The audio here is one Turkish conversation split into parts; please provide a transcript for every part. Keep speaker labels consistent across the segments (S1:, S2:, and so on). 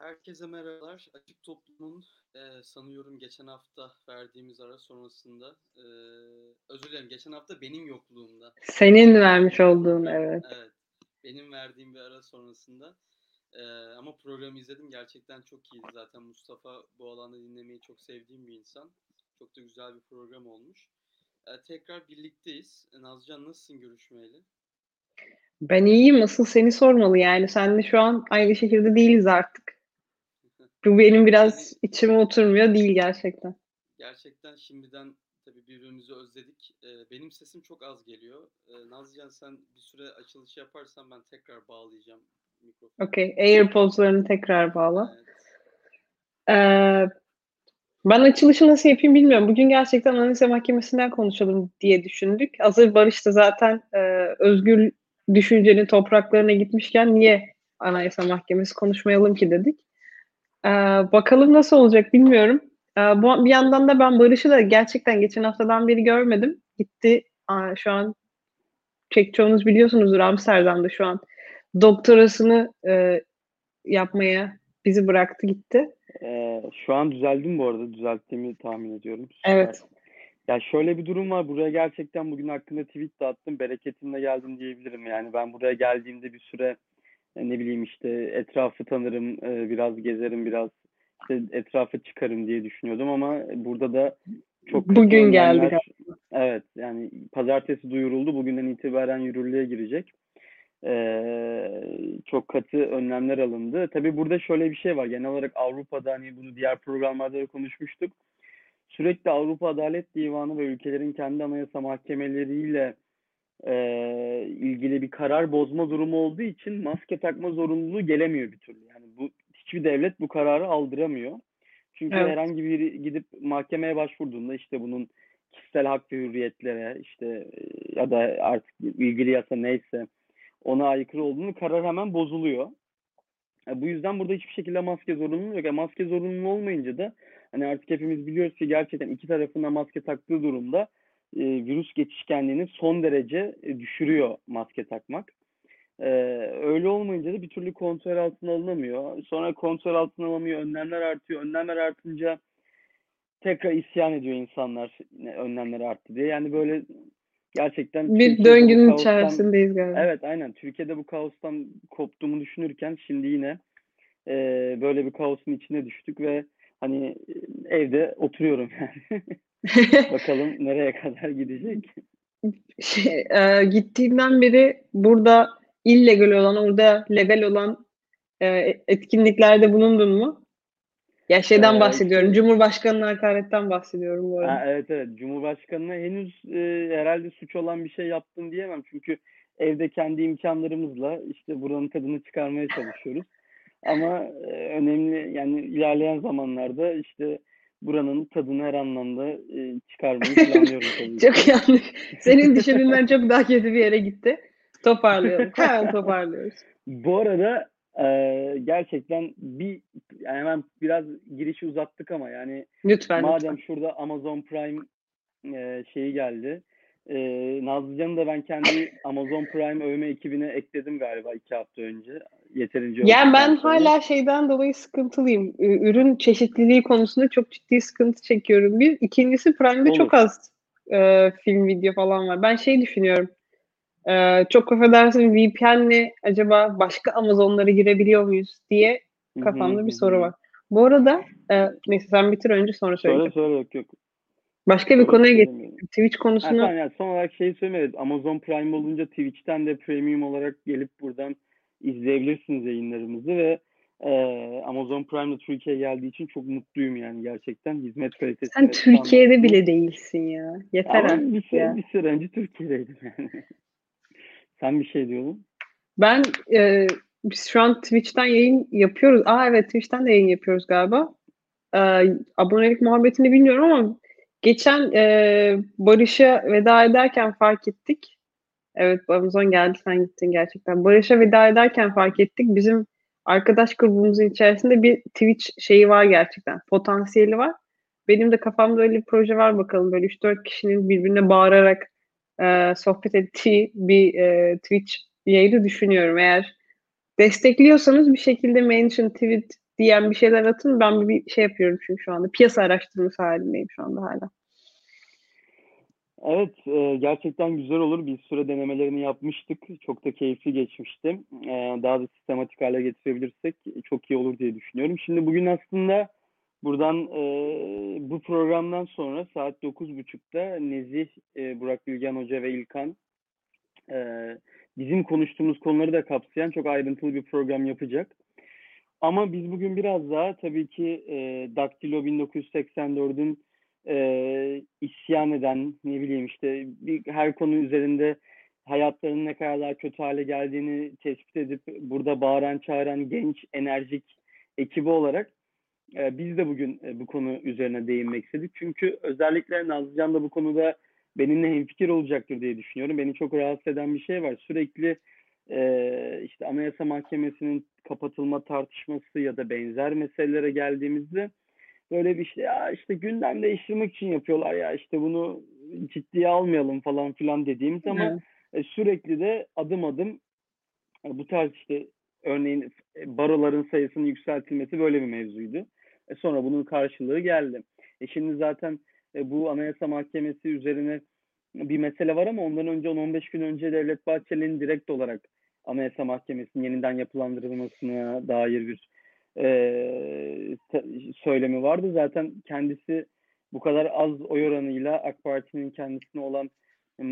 S1: Herkese merhabalar. Açık Toplum'un e, sanıyorum geçen hafta verdiğimiz ara sonrasında, e, özür dilerim geçen hafta benim yokluğumda.
S2: Senin vermiş olduğun evet.
S1: Evet, benim verdiğim bir ara sonrasında. E, ama programı izledim gerçekten çok iyiydi. Zaten Mustafa bu alanda dinlemeyi çok sevdiğim bir insan. Çok da güzel bir program olmuş. E, tekrar birlikteyiz. Nazcan nasılsın görüşmeyeli?
S2: Ben iyiyim. Asıl seni sormalı yani. Senle şu an aynı şehirde değiliz artık. Bu benim biraz içime oturmuyor değil gerçekten.
S1: Gerçekten şimdiden tabii birbirimizi özledik. Ee, benim sesim çok az geliyor. Ee, Nazcan sen bir süre açılış yaparsan ben tekrar bağlayacağım mikrofonu.
S2: Okey. AirPods'larını tekrar bağla.
S1: Evet.
S2: Ee, ben açılışı nasıl yapayım bilmiyorum. Bugün gerçekten Anayasa Mahkemesi'nden konuşalım diye düşündük. Hazır Barış da zaten e, özgür düşüncenin topraklarına gitmişken niye Anayasa Mahkemesi konuşmayalım ki dedik. Ee, bakalım nasıl olacak bilmiyorum. Ee, bu, bir yandan da ben Barış'ı da gerçekten geçen haftadan beri görmedim. Gitti aa, şu an pek çoğunuz biliyorsunuzdur Amsterdam'da şu an doktorasını e, yapmaya bizi bıraktı gitti.
S3: Ee, şu an düzeldim bu arada. Düzelttiğimi tahmin ediyorum. Süper.
S2: Evet.
S3: Ya şöyle bir durum var. Buraya gerçekten bugün hakkında tweet de attım. Bereketimle geldim diyebilirim. Yani ben buraya geldiğimde bir süre ne bileyim işte etrafı tanırım, e, biraz gezerim, biraz işte etrafa çıkarım diye düşünüyordum ama burada da çok
S2: Bugün geldik.
S3: Evet yani pazartesi duyuruldu. Bugünden itibaren yürürlüğe girecek. Ee, çok katı önlemler alındı. Tabii burada şöyle bir şey var. Genel olarak Avrupa'da hani bunu diğer programlarda da konuşmuştuk. Sürekli Avrupa Adalet Divanı ve ülkelerin kendi anayasa mahkemeleriyle e, ilgili bir karar bozma durumu olduğu için maske takma zorunluluğu gelemiyor bir türlü. Yani bu hiçbir devlet bu kararı aldıramıyor. Çünkü
S2: Evet.
S3: herhangi biri gidip mahkemeye başvurduğunda işte bunun kişisel hak ve hürriyetlere işte e, ya da artık ilgili yasa neyse ona aykırı olduğunu karar hemen bozuluyor. E, bu yüzden burada hiçbir şekilde maske zorunluluğu yok. E, maske zorunluluğu olmayınca da hani artık hepimiz biliyoruz ki gerçekten iki tarafında maske taktığı durumda e, virüs geçişkenliğini son derece e, düşürüyor maske takmak. E, öyle olmayınca da bir türlü kontrol altına alınamıyor. Sonra kontrol altına alamıyor, önlemler artıyor. Önlemler artınca tekrar isyan ediyor insanlar önlemler arttı diye. Yani böyle gerçekten
S2: Bir
S3: Türkiye'de
S2: döngünün
S3: kaostan-
S2: içerisindeyiz galiba.
S3: Evet aynen. Türkiye'de bu kaostan koptuğumu düşünürken şimdi yine e, böyle bir kaosun içine düştük ve hani e, evde oturuyorum yani. Bakalım nereye kadar gidecek.
S2: şey, e, gittiğinden beri burada illegal olan, orada legal olan e, etkinliklerde bulundun mu? Ya şeyden
S3: Ee,
S2: bahsediyorum. Cumhurbaşkanı'na hakaretten bahsediyorum bu arada.
S3: Ha, evet evet. Cumhurbaşkanına henüz e, herhalde suç olan bir şey yaptım diyemem. Çünkü evde kendi imkanlarımızla işte buranın tadını çıkarmaya çalışıyoruz. Ama e, önemli yani ilerleyen zamanlarda işte buranın tadını her anlamda e, çıkarmayı planlıyorum tabii.
S2: Çok yanlış. Senin düşündüğünden çok daha kötü bir yere gitti. Toparlayalım. Hemen toparlıyoruz.
S3: Bu arada e, gerçekten bir yani hemen biraz girişi uzattık ama yani
S2: Lütfen.
S3: madem
S2: lütfen.
S3: şurada Amazon Prime e, şeyi geldi. E, Nazlıcan'ı da ben kendi Amazon Prime övme ekibine ekledim galiba iki hafta önce. Yeterince
S2: Yani ben
S3: sonra.
S2: hala şeyden dolayı sıkıntılıyım. Ürün çeşitliliği konusunda çok ciddi sıkıntı çekiyorum. Bir. ikincisi Prime'de
S3: Olur.
S2: çok az e, film, video falan var. Ben şey düşünüyorum. E, çok affedersin VPN'le acaba başka Amazon'lara girebiliyor muyuz diye
S3: Hı hı,
S2: kafamda bir
S3: hı
S2: soru
S3: hı.
S2: var. Bu arada e, neyse sen bitir önce sonra
S3: Söyle
S2: söyleyeceğim.
S3: söyle yok yok.
S2: Başka bir konuya geç.
S3: söylemiyorum.
S2: Twitch
S3: Ha,
S2: konusunu
S3: tamam, yani son olarak şeyi söylemedim. Amazon Prime olunca Twitch'ten de premium olarak gelip buradan izleyebilirsiniz yayınlarımızı ve e, Amazon Prime de Türkiye'ye geldiği için çok mutluyum yani gerçekten hizmet kalitesi.
S2: sen Türkiye'de
S3: standartı-
S2: bile değilsin ya. Yeter
S3: Ama
S2: artık
S3: bir süre,
S2: ya.
S3: bir süre önce Türkiye'deydim yani. Sen bir şey diyordun.
S2: Ben e, biz şu an Twitch'ten yayın yapıyoruz. Aa evet Twitch'ten de yayın yapıyoruz galiba. E, abonelik muhabbetini bilmiyorum ama geçen e, Barış'a veda ederken fark ettik. Evet Amazon geldi sen gittin gerçekten. Barış'a veda ederken fark ettik. Bizim arkadaş grubumuzun içerisinde bir Twitch şeyi var gerçekten. Potansiyeli var. Benim de kafamda öyle bir proje var bakalım. Böyle 3-4 kişinin birbirine bağırarak e, sohbet ettiği bir e, Twitch yayını düşünüyorum. Eğer destekliyorsanız bir şekilde mention, tweet, diyen bir şeyler atın. Ben bir şey yapıyorum çünkü şu anda. Piyasa araştırması halindeyim şu anda hala.
S3: Evet, e, gerçekten güzel olur. Bir süre denemelerini yapmıştık. Çok da keyifli geçmişti. E, daha da sistematik hale getirebilirsek çok iyi olur diye düşünüyorum. Şimdi bugün aslında buradan e, bu programdan sonra saat 9.30'da Nezih, e, Burak Bilgen Hoca ve İlkan e, bizim konuştuğumuz konuları da kapsayan çok ayrıntılı bir program yapacak. Ama biz bugün biraz daha tabii ki e, Daktilo 1984'ün e, isyan eden ne bileyim işte bir, her konu üzerinde hayatlarının ne kadar kötü hale geldiğini tespit edip burada bağıran çağıran genç enerjik ekibi olarak e, biz de bugün e, bu konu üzerine değinmek istedik. Çünkü özellikle Nazlıcan da bu konuda benimle hemfikir olacaktır diye düşünüyorum. Beni çok rahatsız eden bir şey var. Sürekli e, işte Anayasa Mahkemesi'nin kapatılma tartışması ya da benzer meselelere geldiğimizde böyle bir işte ya işte gündem değiştirmek için yapıyorlar ya işte bunu ciddiye almayalım falan filan dediğimiz ama evet. sürekli de adım adım bu tarz işte örneğin baroların sayısının yükseltilmesi böyle bir mevzuydu. E sonra bunun karşılığı geldi. E şimdi zaten e, bu Anayasa Mahkemesi üzerine bir mesele var ama ondan önce 10-15 gün önce Devlet Bahçeli'nin direkt olarak Anayasa Mahkemesi'nin yeniden yapılandırılmasına dair bir e, söylemi vardı. Zaten kendisi bu kadar az oy oranıyla AK Parti'nin kendisine olan e,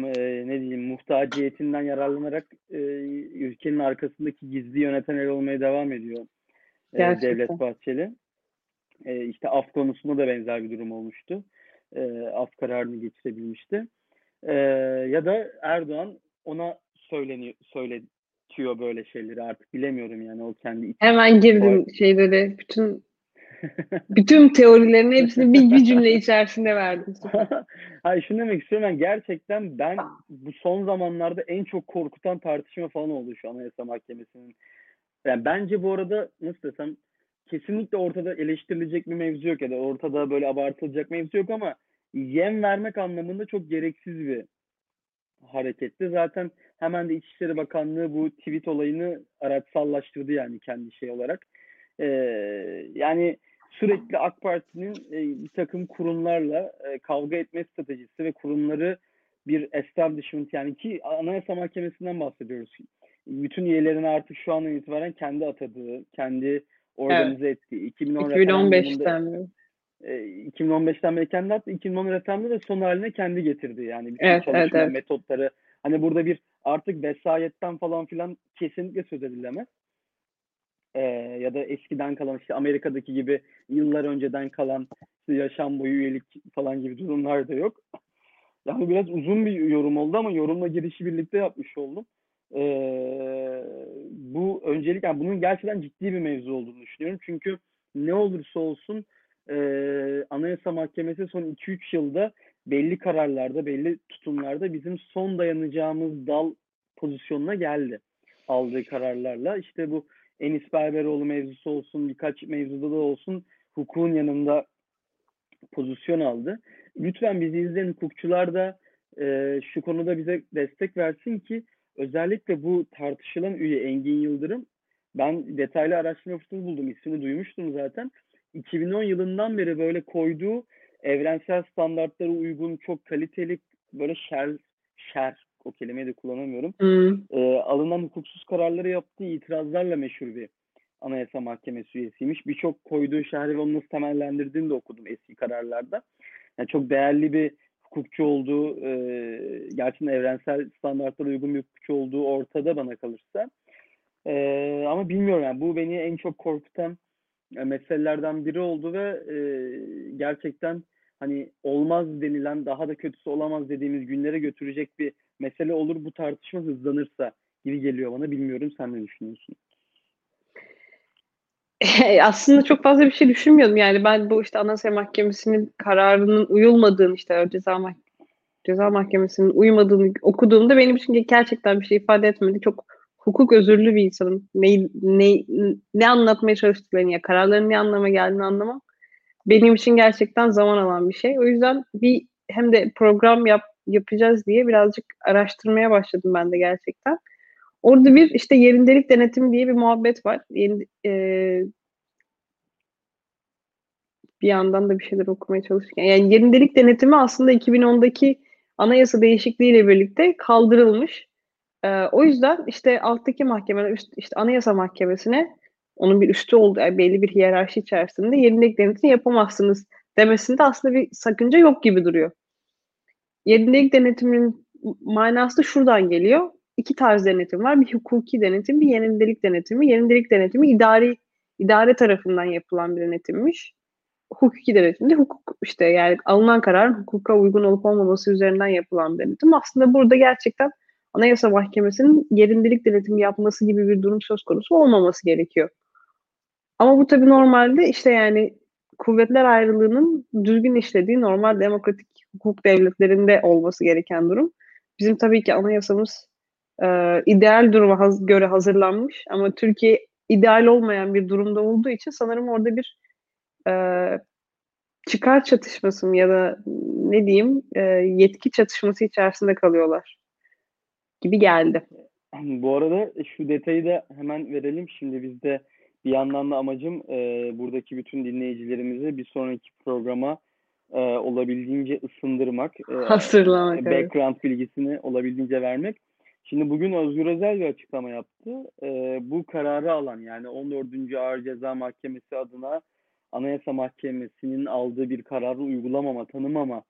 S3: ne diyeyim muhtaciyetinden yararlanarak e, ülkenin arkasındaki gizli yöneten el olmaya devam ediyor e, Devlet Bahçeli. E, işte af konusunda da benzer bir durum olmuştu. E, af kararını geçirebilmişti. E, ya da Erdoğan ona söyleniyor, söyle, üretiyor böyle şeyleri artık bilemiyorum yani o kendi
S2: Hemen girdim var. şeyleri bütün bütün teorilerin hepsini bir, bir cümle içerisinde verdim.
S3: Hayır şunu demek istiyorum ben gerçekten ben bu son zamanlarda en çok korkutan tartışma falan oldu şu Anayasa Mahkemesi'nin. Yani bence bu arada nasıl desem kesinlikle ortada eleştirilecek bir mevzu yok ya da ortada böyle abartılacak mevzu yok ama yem vermek anlamında çok gereksiz bir hareketti. Zaten hemen de İçişleri Bakanlığı bu tweet olayını araçsallaştırdı yani kendi şey olarak. Ee, yani sürekli AK Parti'nin e, bir takım kurumlarla e, kavga etme stratejisi ve kurumları bir establishment yani ki Anayasa Mahkemesi'nden bahsediyoruz. Bütün üyelerini artık şu andan itibaren kendi atadığı, kendi organize evet. ettiği.
S2: 2010 2015'ten mi?
S3: 2015'ten beri kendi attı. 2010 referandumda da son haline kendi getirdi. Yani bütün evet, çalışma evet, evet. metotları. Hani burada bir artık vesayetten falan filan kesinlikle söz edilemez. Ee, ya da eskiden kalan işte Amerika'daki gibi yıllar önceden kalan işte yaşam boyu üyelik falan gibi durumlar da yok. Yani biraz uzun bir yorum oldu ama yorumla girişi birlikte yapmış oldum. Ee, bu öncelik yani bunun gerçekten ciddi bir mevzu olduğunu düşünüyorum. Çünkü ne olursa olsun e, Anayasa Mahkemesi son 2-3 yılda belli kararlarda, belli tutumlarda bizim son dayanacağımız dal pozisyonuna geldi. Aldığı kararlarla. İşte bu Enis Berberoğlu mevzusu olsun, birkaç mevzuda da olsun hukukun yanında pozisyon aldı. Lütfen bizi izleyen hukukçular da e, şu konuda bize destek versin ki özellikle bu tartışılan üye Engin Yıldırım ben detaylı araştırma fırsatı buldum. İsmini duymuştum zaten. 2010 yılından beri böyle koyduğu evrensel standartlara uygun çok kaliteli böyle şer şer o kelimeyi de kullanamıyorum. Hmm. E, alınan hukuksuz kararları yaptığı itirazlarla meşhur bir Anayasa Mahkemesi üyesiymiş. Birçok koyduğu şerhi ve onu nasıl temellendirdiğini de okudum eski kararlarda. Yani çok değerli bir hukukçu olduğu, e, gerçekten evrensel standartlara uygun bir hukukçu olduğu ortada bana kalırsa. E, ama bilmiyorum yani bu beni en çok korkutan meselelerden biri oldu ve e, gerçekten hani olmaz denilen daha da kötüsü olamaz dediğimiz günlere götürecek bir mesele olur bu tartışma hızlanırsa gibi geliyor bana. Bilmiyorum sen ne düşünüyorsun?
S2: Aslında çok fazla bir şey düşünmüyordum. Yani ben bu işte Anayasa Mahkemesi'nin kararının uyulmadığını işte ceza, ceza mahkemesinin uymadığını okuduğumda benim için gerçekten bir şey ifade etmedi. Çok hukuk özürlü bir insanım. Ne, ne, ne anlatmaya çalıştıklarını ya kararların ne anlama geldiğini anlamam benim için gerçekten zaman alan bir şey. O yüzden bir hem de program yap, yapacağız diye birazcık araştırmaya başladım ben de gerçekten. Orada bir işte yerindelik denetimi diye bir muhabbet var. Yeni, e, bir yandan da bir şeyler okumaya çalışırken. Yani yerindelik denetimi aslında 2010'daki anayasa değişikliğiyle birlikte kaldırılmış. Ee, o yüzden işte alttaki mahkemeler, üst, işte anayasa mahkemesine onun bir üstü olduğu yani belli bir hiyerarşi içerisinde yerindelik denetimi yapamazsınız demesinde aslında bir sakınca yok gibi duruyor. Yerindelik denetiminin manası da şuradan geliyor. İki tarz denetim var. Bir hukuki denetim, bir yerindelik denetimi. Yerindelik denetimi idari idare tarafından yapılan bir denetimmiş. Hukuki denetimde hukuk işte yani alınan kararın hukuka uygun olup olmaması üzerinden yapılan denetim. Aslında burada gerçekten Anayasa Mahkemesi'nin yerindelik denetimi yapması gibi bir durum söz konusu olmaması gerekiyor. Ama bu tabii normalde işte yani kuvvetler ayrılığının düzgün işlediği normal demokratik hukuk devletlerinde olması gereken durum. Bizim tabii ki anayasamız e, ideal duruma haz- göre hazırlanmış ama Türkiye ideal olmayan bir durumda olduğu için sanırım orada bir e, çıkar çatışması mı ya da ne diyeyim e, yetki çatışması içerisinde kalıyorlar gibi geldi.
S3: Bu arada şu detayı da hemen verelim. Şimdi bizde bir yandan da amacım e, buradaki bütün dinleyicilerimizi bir sonraki programa e, olabildiğince ısındırmak, e,
S2: Hazırlamak. evet.
S3: background bilgisini olabildiğince vermek. Şimdi bugün Özgür Özel bir açıklama yaptı. E, bu kararı alan yani 14. Ağır Ceza Mahkemesi adına Anayasa Mahkemesi'nin aldığı bir kararı uygulamama, tanımama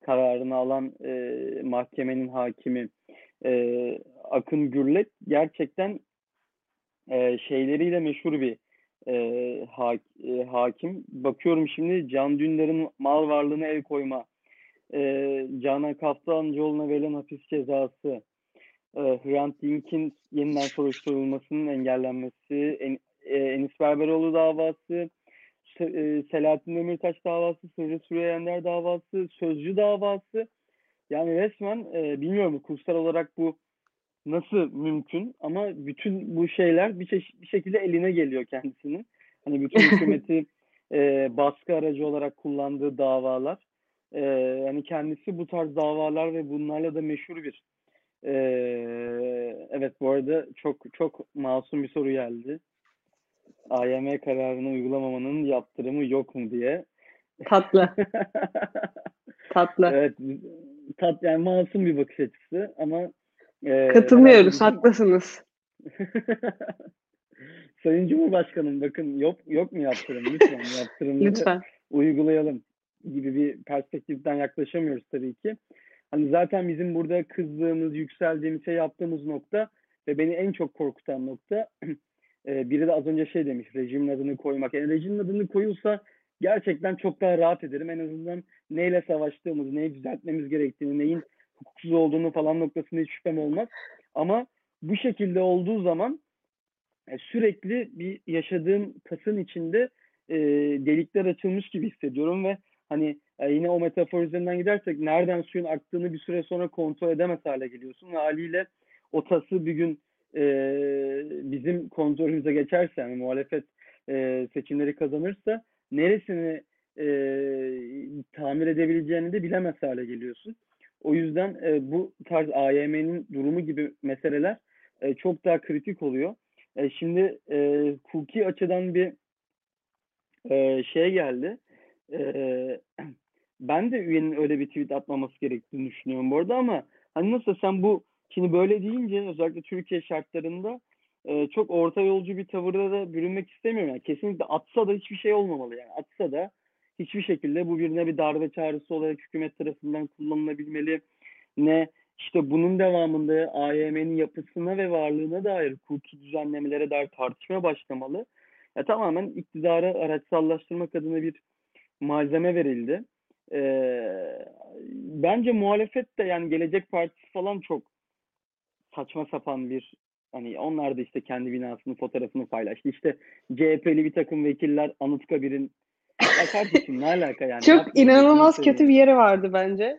S3: kararını alan e, mahkemenin hakimi e, Akın Gürlek gerçekten e, şeyleriyle meşhur bir e, ha, e, hakim. Bakıyorum şimdi Can Dündar'ın mal varlığına el koyma, e, Canan Kaftancıoğlu'na verilen hapis cezası, e, Hrant Dink'in yeniden soruşturulmasının engellenmesi, en, e, Enis Berberoğlu davası, e, Selahattin Demirtaş davası, Sırrı Süreyya davası, Sözcü davası. Yani resmen e, bilmiyorum kurslar olarak bu nasıl mümkün ama bütün bu şeyler bir, çeşit, bir şekilde eline geliyor kendisinin. Hani bütün hükümeti e, baskı aracı olarak kullandığı davalar. E, yani kendisi bu tarz davalar ve bunlarla da meşhur bir. E, evet bu arada çok çok masum bir soru geldi. AYM kararını uygulamamanın yaptırımı yok mu diye.
S2: Tatlı, tatlı.
S3: Evet, tat yani masum bir bakış açısı ama e,
S2: Katılmıyoruz,
S3: herhalde
S2: haklısınız.
S3: Sayın Cumhurbaşkanım bakın yok yok mu yaptırım lütfen yaptırımları
S2: Lütfen.
S3: uygulayalım gibi bir perspektiften yaklaşamıyoruz tabii ki. Hani zaten bizim burada kızdığımız, yükseldiğimiz şey yaptığımız nokta ve beni en çok korkutan nokta e, biri de az önce şey demiş rejimin adını koymak. Yani rejimin adını koyulsa gerçekten çok daha rahat ederim. En azından neyle savaştığımız, neyi düzeltmemiz gerektiğini, neyin hukuksuz olduğunu falan noktasında hiç şüphem olmaz. Ama bu şekilde olduğu zaman e, sürekli bir yaşadığım tasın içinde e, delikler açılmış gibi hissediyorum ve hani e, yine o metafor üzerinden gidersek nereden suyun aktığını bir süre sonra kontrol edemez hale geliyorsun ve haliyle o tası bir gün e, bizim kontrolümüze geçerse yani muhalefet e, seçimleri kazanırsa neresini e, tamir edebileceğini de bilemez hale geliyorsun. O yüzden e, bu tarz AYM'nin durumu gibi meseleler e, çok daha kritik oluyor. E, şimdi e, hukuki açıdan bir e, şey geldi. E, ben de üyenin öyle bir tweet atmaması gerektiğini düşünüyorum bu arada ama hani nasıl sen bu şimdi böyle deyince özellikle Türkiye şartlarında e, çok orta yolcu bir tavırda da bürünmek istemiyorum. Yani kesinlikle atsa da hiçbir şey olmamalı yani. Atsa da hiçbir şekilde bu birine bir darbe çağrısı olarak hükümet tarafından kullanılabilmeli. Ne işte bunun devamında AYM'nin yapısına ve varlığına dair hukuki düzenlemelere dair tartışma başlamalı. Ya tamamen iktidarı araçsallaştırmak adına bir malzeme verildi. Ee, bence muhalefet de yani Gelecek Partisi falan çok saçma sapan bir hani onlar da işte kendi binasının fotoğrafını paylaştı. İşte CHP'li bir takım vekiller Anıtkabir'in ya kardeşim ne alaka yani?
S2: Çok
S3: Yapmayın,
S2: inanılmaz kötü bir yeri vardı bence.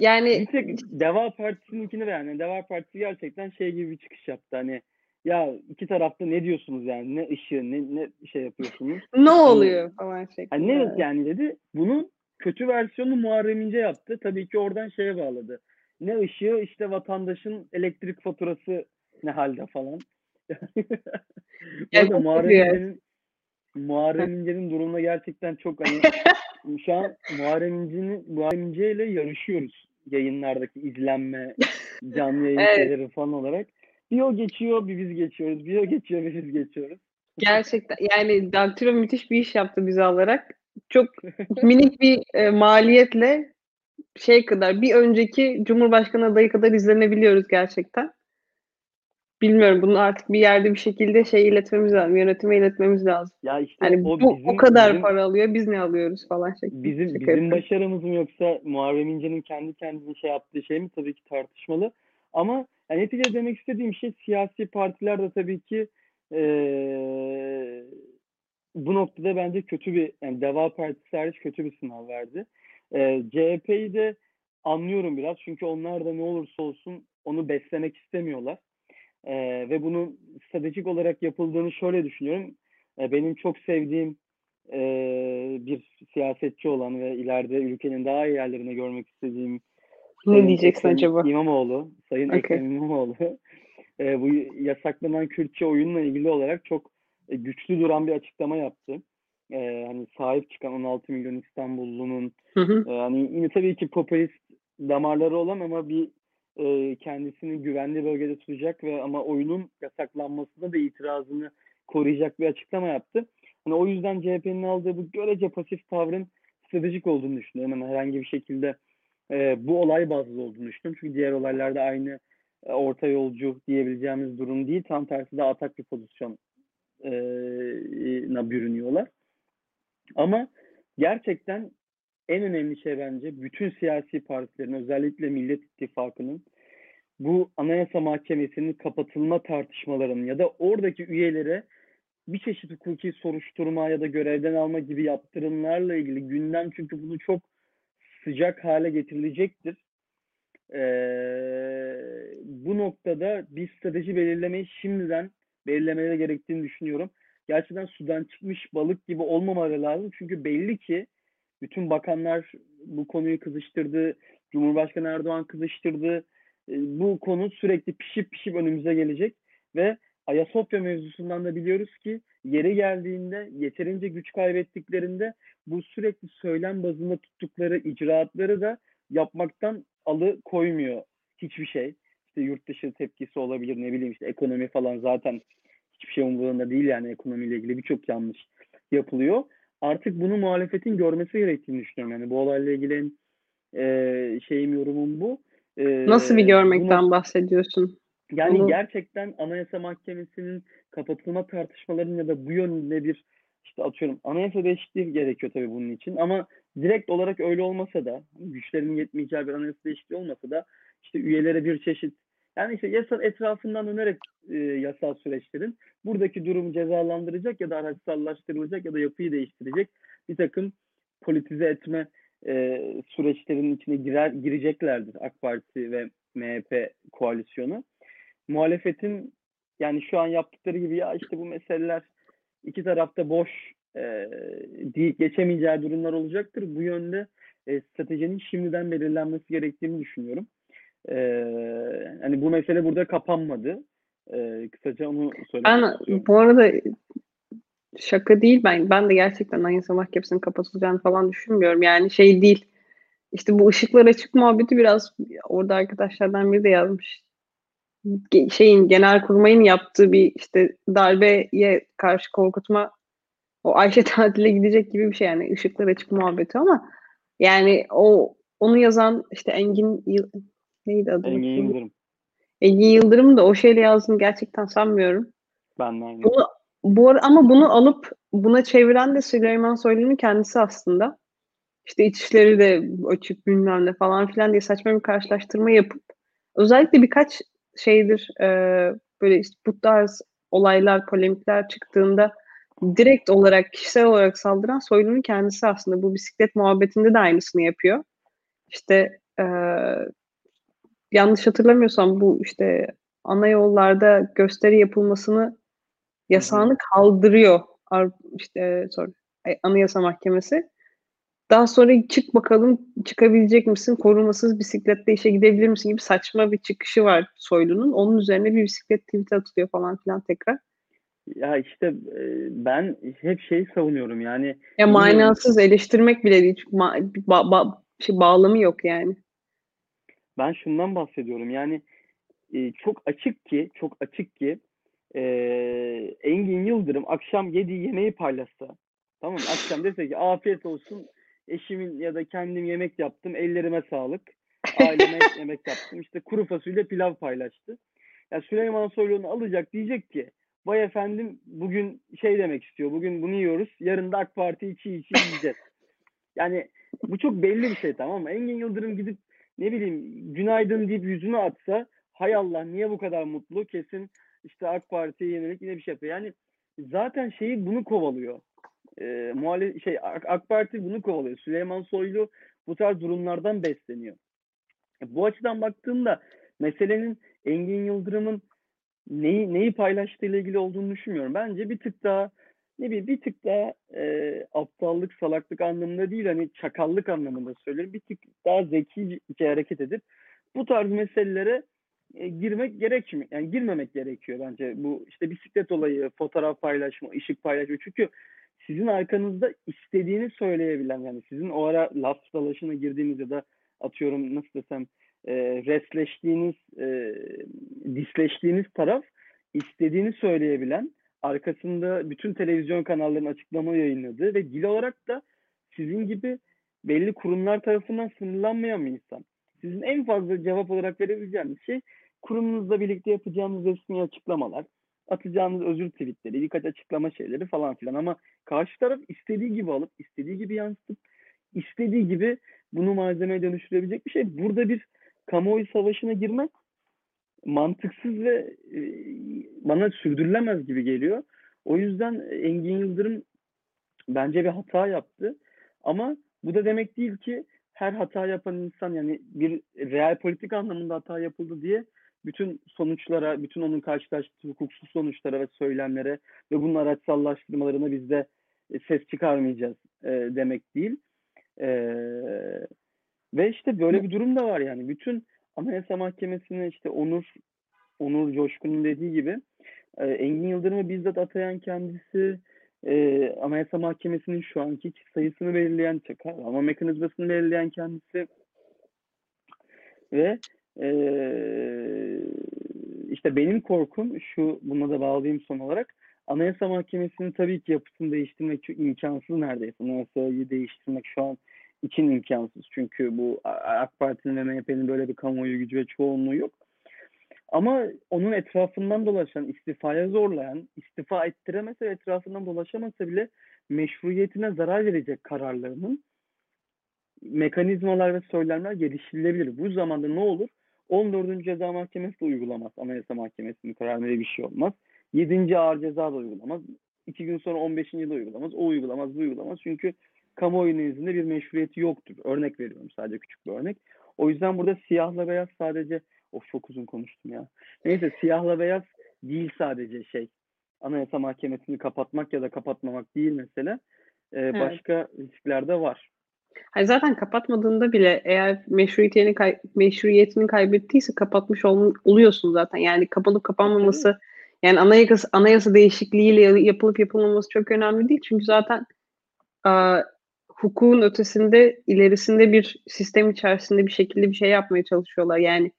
S2: Yani
S3: bir tek Deva Partisi'ninkini de yani Deva Partisi gerçekten şey gibi bir çıkış yaptı hani ya iki tarafta ne diyorsunuz yani ne ışığı ne, ne şey yapıyorsunuz
S2: ne oluyor falan şeklinde.
S3: hani ne yani dedi bunun kötü versiyonu Muharrem İnce yaptı tabii ki oradan şeye bağladı ne ışığı işte vatandaşın elektrik faturası ne halde falan Bu
S2: Ya
S3: arada
S2: çok
S3: Muharrem. İnce'nin Muharrem İnce'nin durumuna gerçekten çok hani şu an Muharrem İnce'nin Muharrem İnce ile yarışıyoruz yayınlardaki izlenme, canlı yayın
S2: Evet.
S3: şeyleri falan olarak. Bir o geçiyor, bir biz geçiyoruz. Bir o geçiyor, bir biz geçiyoruz.
S2: Gerçekten yani Daktilo müthiş bir iş yaptı bizi alarak. Çok minik bir e, maliyetle şey kadar bir önceki Cumhurbaşkanı adayı kadar izlenebiliyoruz gerçekten. Bilmiyorum bunu artık bir yerde bir şekilde şey iletmemiz lazım. Yönetime iletmemiz lazım.
S3: Ya işte
S2: Hani
S3: o
S2: bu
S3: bizim,
S2: o kadar
S3: bizim,
S2: para alıyor biz ne alıyoruz falan şeklinde.
S3: bizim,
S2: şaka
S3: bizim
S2: yapıyorum.
S3: başarımız mı yoksa Muharrem İnce'nin kendi kendine şey yaptığı şey mi tabii ki tartışmalı. Ama yani neticede demek istediğim şey siyasi partiler de tabii ki eee, bu noktada bence kötü bir yani Deva Partisi hariç kötü bir sınav verdi. Eee CHP'yi de anlıyorum biraz çünkü onlar da ne olursa olsun onu beslemek istemiyorlar. Eee, ve bunun stratejik olarak yapıldığını şöyle düşünüyorum. E, benim çok sevdiğim eee, bir siyasetçi olan ve ileride ülkenin daha iyi yerlerine görmek istediğim
S2: Ne
S3: Sayın
S2: diyeceksin
S3: Ekrem
S2: acaba?
S3: İmamoğlu, Sayın
S2: Okey.
S3: Ekrem İmamoğlu e, bu yasaklanan Kürtçe oyunla ilgili olarak çok e, güçlü duran bir açıklama yaptı. E, hani sahip çıkan 16 milyon İstanbullunun
S2: Hı hı.
S3: e, hani yine tabii ki popülist damarları olan ama bir e, kendisini güvenli bölgede tutacak ve ama oyunun yasaklanmasına da itirazını koruyacak bir açıklama yaptı. Hani o yüzden CHP'nin aldığı bu görece pasif tavrın stratejik olduğunu düşünüyorum. Yani herhangi bir şekilde e, bu olay bazlı olduğunu düşünüyorum. Çünkü diğer olaylarda aynı e, orta yolcu diyebileceğimiz durum değil. Tam tersi daha atak bir pozisyon e, bürünüyorlar. Ama gerçekten en önemli şey bence bütün siyasi partilerin özellikle Millet İttifakı'nın bu Anayasa Mahkemesi'nin kapatılma tartışmalarının ya da oradaki üyelere bir çeşit hukuki soruşturma ya da görevden alma gibi yaptırımlarla ilgili gündem çünkü bunu çok sıcak hale getirilecektir. Ee, bu noktada bir strateji belirlemeyi şimdiden belirlemeleri gerektiğini düşünüyorum. Gerçekten sudan çıkmış balık gibi olmamaları lazım. Çünkü belli ki bütün bakanlar bu konuyu kızıştırdı. Cumhurbaşkanı Erdoğan kızıştırdı. Ee, bu konu sürekli pişip pişip önümüze gelecek ve Ayasofya mevzusundan da biliyoruz ki yeri geldiğinde yeterince güç kaybettiklerinde bu sürekli söylem bazında tuttukları icraatları da yapmaktan alı koymuyor hiçbir şey. İşte yurt dışı tepkisi olabilir ne bileyim işte ekonomi falan zaten hiçbir şey umurunda değil yani ekonomiyle ilgili birçok yanlış yapılıyor. Artık bunu muhalefetin görmesi gerektiğini düşünüyorum. Yani bu olayla ilgili e, şeyim yorumum bu. E,
S2: Nasıl bir
S3: bunu-
S2: görmekten bahsediyorsun?
S3: yani
S2: Bunu-
S3: gerçekten Anayasa Mahkemesi'nin kapatılma tartışmalarının ya da bu yönde bir işte atıyorum anayasa değişikliği gerekiyor tabii bunun için ama direkt olarak öyle olmasa da güçlerinin yetmeyeceği bir anayasa değişikliği olmasa da işte üyelere bir çeşit yani işte yasa etrafından dönerek e, yasal süreçlerin buradaki durumu cezalandıracak ya da araçsallaştırılacak ya da yapıyı değiştirecek bir takım politize etme e, süreçlerinin içine girer gireceklerdir AK Parti ve MHP koalisyonu muhalefetin yani şu an yaptıkları gibi ya işte bu meseleler iki tarafta boş e, deyip geçemeyeceği durumlar olacaktır. Bu yönde e, stratejinin şimdiden belirlenmesi gerektiğini düşünüyorum. E, hani bu mesele burada kapanmadı. E, kısaca onu söylemek
S2: Ben
S3: istiyorum.
S2: bu arada şaka değil ben ben de gerçekten Anayasa Mahkemesi'nin kapatılacağını falan düşünmüyorum. Yani şey değil. İşte bu ışıklar açık muhabbeti biraz orada arkadaşlardan biri de yazmış. Şeyin Genelkurmay'ın yaptığı bir işte darbeye karşı korkutma o Ayşe tatile gidecek gibi bir şey yani ışıklar açık muhabbeti ama yani o onu yazan işte Engin neydi adı?
S3: Engin? Yıldırım.
S2: Engin Yıldırım da o şeyle yazdığını gerçekten sanmıyorum.
S3: Ben de aynı.
S2: Bunu, bu ara- ama bunu alıp buna çeviren de Süleyman Soylu'nun kendisi aslında. İşte içişleri de açık bilmem ne falan filan diye saçma bir karşılaştırma yapıp özellikle birkaç şeydir e, böyle işte bu tarz olaylar, polemikler çıktığında direkt olarak, kişisel olarak saldıran Soylu'nun kendisi aslında. Bu bisiklet muhabbetinde de aynısını yapıyor. İşte e, yanlış hatırlamıyorsam bu işte ana yollarda gösteri yapılmasını yasağını kaldırıyor. İşte sorry, Ay, Anayasa Mahkemesi. Daha sonra çık bakalım çıkabilecek misin? Korumasız bisikletle işe gidebilir misin gibi saçma bir çıkışı var Soylu'nun. Onun üzerine bir bisiklet tweet atılıyor falan filan tekrar.
S3: Ya işte e, ben hep şeyi savunuyorum yani
S2: Ya manasız eleştirmek bile değil. Çünkü ma- ba- ba- şey, bağlamı yok yani.
S3: Ben şundan bahsediyorum yani e, çok açık ki çok açık ki e, Engin Yıldırım akşam yediği yemeği paylaşsa tamam? Akşam dese ki afiyet olsun eşimin ya da kendim yemek yaptım ellerime sağlık aileme yemek yaptım işte kuru fasulye pilav paylaştı. Ya Süleyman Soylu'nu alacak diyecek ki vay efendim bugün şey demek istiyor bugün bunu yiyoruz yarın da AK Parti içi içi yiyeceğiz. Yani bu çok belli bir şey tamam mı? Engin Yıldırım gidip ne bileyim günaydın deyip yüzünü atsa hay Allah niye bu kadar mutlu kesin işte AK Parti'ye yönelik yine bir şey yapıyor. Yani zaten şeyi bunu kovalıyor. Ee, muhalif şey AK, AK Parti bunu kovalıyor. Süleyman Soylu bu tarz durumlardan besleniyor. E, Bu açıdan baktığımda meselenin Engin Yıldırım'ın neyi neyi paylaştığı ile ilgili olduğunu düşünmüyorum. Bence bir tık daha ne bileyim bir tık daha e, aptallık, salaklık anlamında değil hani çakallık anlamında söylüyorum. Bir tık daha zekice hareket edip bu tarz meselelere e, girmek gerekmiyor. Yani girmemek gerekiyor bence. Bu işte bisiklet olayı, fotoğraf paylaşma, ışık paylaşma. Çünkü sizin arkanızda istediğini söyleyebilen yani sizin o ara laf dalaşına girdiğiniz ya da atıyorum nasıl desem e, resleştiğiniz, e, disleştiğiniz taraf istediğini söyleyebilen, arkasında bütün televizyon kanallarının açıklama yayınladığı ve dil olarak da sizin gibi belli kurumlar tarafından sınırlanmayan bir insan. Sizin en fazla cevap olarak verebileceğiniz şey kurumunuzla birlikte yapacağınız resmi açıklamalar, atacağınız özür tweetleri, birkaç açıklama şeyleri falan filan ama karşı taraf istediği gibi alıp, istediği gibi yansıtıp, istediği gibi bunu malzemeye dönüştürebilecek bir şey. Burada bir kamuoyu savaşına girmek mantıksız ve e, bana sürdürülemez gibi geliyor. O yüzden Engin Yıldırım bence bir hata yaptı. Ama bu da demek değil ki her hata yapan insan yani bir real politik anlamında hata yapıldı diye bütün sonuçlara, bütün onun karşılaştığı hukuksuz sonuçlara ve söylemlere ve bunun araçsallaştırmalarına biz de e, ses çıkarmayacağız e, demek değil. E, ve işte böyle bir durum da var yani. Bütün Anayasa Mahkemesi'ne işte Onur Onur Coşkun'un dediği gibi e, Engin Yıldırım'ı bizzat atayan kendisi, e, Anayasa Mahkemesi'nin şu anki sayısını belirleyen, kararlama mekanizmasını belirleyen kendisi ve e, işte benim korkum şu, buna da bağlayayım son olarak, Anayasa Mahkemesi'nin tabii ki yapısını değiştirmek imkansız neredeyse. Anayasayı değiştirmek şu an için imkansız. Çünkü bu AK Parti'nin ve MHP'nin böyle bir kamuoyu gücü ve çoğunluğu yok. Ama onun etrafından dolaşan, istifaya zorlayan, istifa ettiremese ve etrafından dolaşamasa bile meşruiyetine zarar verecek kararlarının mekanizmalar ve söylemler geliştirilebilir. Bu zamanda ne olur? 14. Ceza Mahkemesi de uygulamaz. Anayasa Mahkemesi'nin kararında bir şey olmaz. 7. Ağır Ceza da uygulamaz. 2 gün sonra 15. yılda uygulamaz. O uygulamaz, bu uygulamaz. Çünkü kamuoyu nezdinde bir meşruiyeti yoktur. Örnek veriyorum sadece küçük bir örnek. O yüzden burada siyahla beyaz sadece of çok uzun konuştum ya. Neyse siyahla beyaz değil sadece şey. Anayasa Mahkemesi'ni kapatmak ya da kapatmamak değil mesele. Ee,
S2: Evet.
S3: Başka riskler de var.
S2: Hayır, zaten kapatmadığında bile eğer meşruiyetini, kay- meşruiyetini kaybettiyse kapatmış ol- oluyorsun zaten. Yani kapalıp kapanmaması yani anayasa, anayasa değişikliğiyle ya- yapılıp yapılmaması çok önemli değil. Çünkü zaten hukukun ötesinde ilerisinde bir sistem içerisinde bir şekilde bir şey yapmaya çalışıyorlar. Yani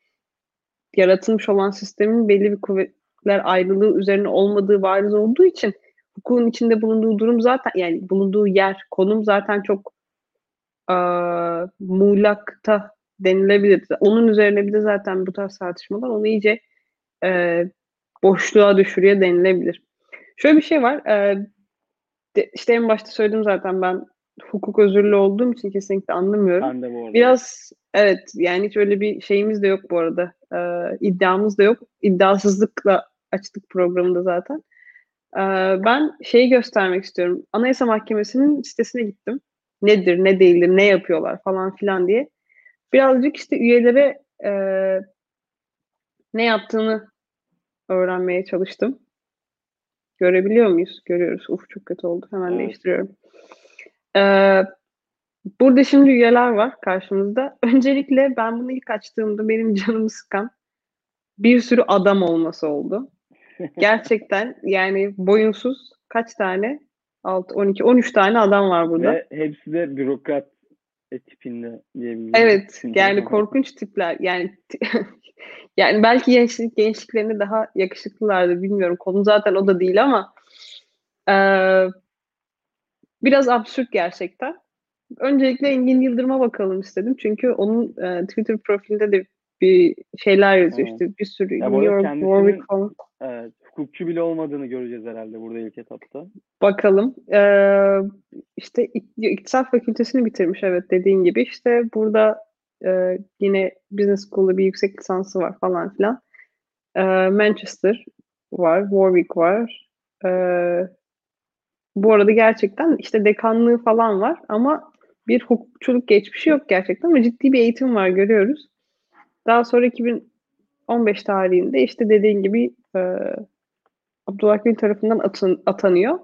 S2: yaratılmış olan sistemin belli bir kuvvetler ayrılığı üzerine olmadığı bariz olduğu için hukukun içinde bulunduğu durum zaten yani bulunduğu yer, konum zaten çok aa, muğlakta denilebilir. Onun üzerine bir de zaten bu tarz tartışmalar onu iyice e, boşluğa düşürüyor denilebilir. Şöyle bir şey var. E, işte en başta söyledim zaten ben hukuk özürlü olduğum için kesinlikle anlamıyorum.
S3: Ben de bu arada.
S2: Biraz evet yani hiç öyle bir şeyimiz de yok bu arada. Ee, iddiamız da yok. İddiasızlıkla açtık programda zaten. Ee, ben şeyi göstermek istiyorum. Anayasa Mahkemesi'nin sitesine gittim. Nedir, ne değildir, ne yapıyorlar falan filan diye. Birazcık işte üyelere e, ne yaptığını öğrenmeye çalıştım. Görebiliyor muyuz? Görüyoruz. Uf çok kötü oldu. Hemen
S3: Evet.
S2: değiştiriyorum. Ee, Burada şimdi üyeler var karşımızda. Öncelikle ben bunu ilk açtığımda benim canımı sıkan bir sürü adam olması oldu. Gerçekten yani boyunsuz kaç tane? 6, 12, 13 tane adam var burada.
S3: Ve hepsi de bürokrat e, tipinde diyebilirim.
S2: Evet, yani korkunç tipler. Yani yani belki gençlik gençliklerinde daha yakışıklılardı bilmiyorum. Konu zaten o da değil ama eee, biraz absürt gerçekten. Öncelikle Engin Yıldırım'a bakalım istedim. Çünkü onun eee, Twitter profilinde de bir şeyler yazıyor
S3: Evet.
S2: işte bir sürü
S3: Ya
S2: New York, Warwick falan.
S3: Evet, hukukçu bile olmadığını göreceğiz herhalde burada ilk etapta.
S2: Bakalım. Ee, işte ik- İktisat Fakültesini bitirmiş evet dediğin gibi. İşte burada e, yine Business School'da bir yüksek lisansı var falan filan. Ee, Manchester var, Warwick var. Ee, bu arada gerçekten işte dekanlığı falan var ama bir hukukçuluk geçmişi yok gerçekten ama ciddi bir eğitim var görüyoruz. Daha sonra 2015 tarihinde işte dediğin gibi e, Abdullah Gül tarafından atın, atanıyor.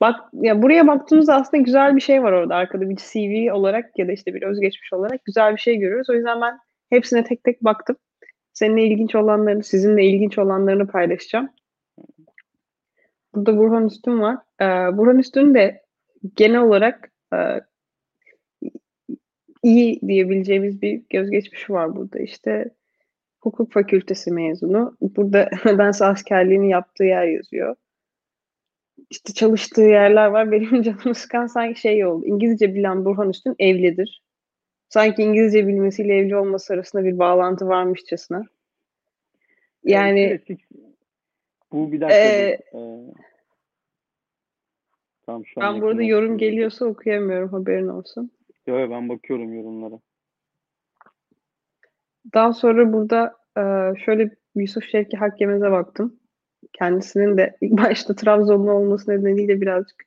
S2: Bak ya buraya baktığımızda aslında güzel bir şey var orada arkada bir CV olarak ya da işte bir özgeçmiş olarak güzel bir şey görüyoruz. O yüzden ben hepsine tek tek baktım. Seninle ilginç olanlarını, sizinle ilginç olanlarını paylaşacağım. Burada Burhan Üstün var. Ee, Burhan Üstün de genel olarak e, iyi diyebileceğimiz bir gözgeçmişi var burada. İşte hukuk fakültesi mezunu. Burada nedense askerliğini yaptığı yer yazıyor. İşte çalıştığı yerler var. Benim canımı sıkan sanki şey oldu. İngilizce bilen Burhan Üstün evlidir. Sanki İngilizce bilmesiyle evli olması arasında bir bağlantı varmışçasına. Yani
S3: Evet. Bu bir dakika.
S2: Ee,
S3: dur. Ee, tamam şu an
S2: ben burada yorum
S3: olsun.
S2: geliyorsa okuyamıyorum haberin olsun.
S3: Yo, yo, ben bakıyorum yorumlara.
S2: Daha sonra burada e, şöyle Yusuf Şevki Hakkemez'e baktım. Kendisinin de ilk başta Trabzonlu olması nedeniyle birazcık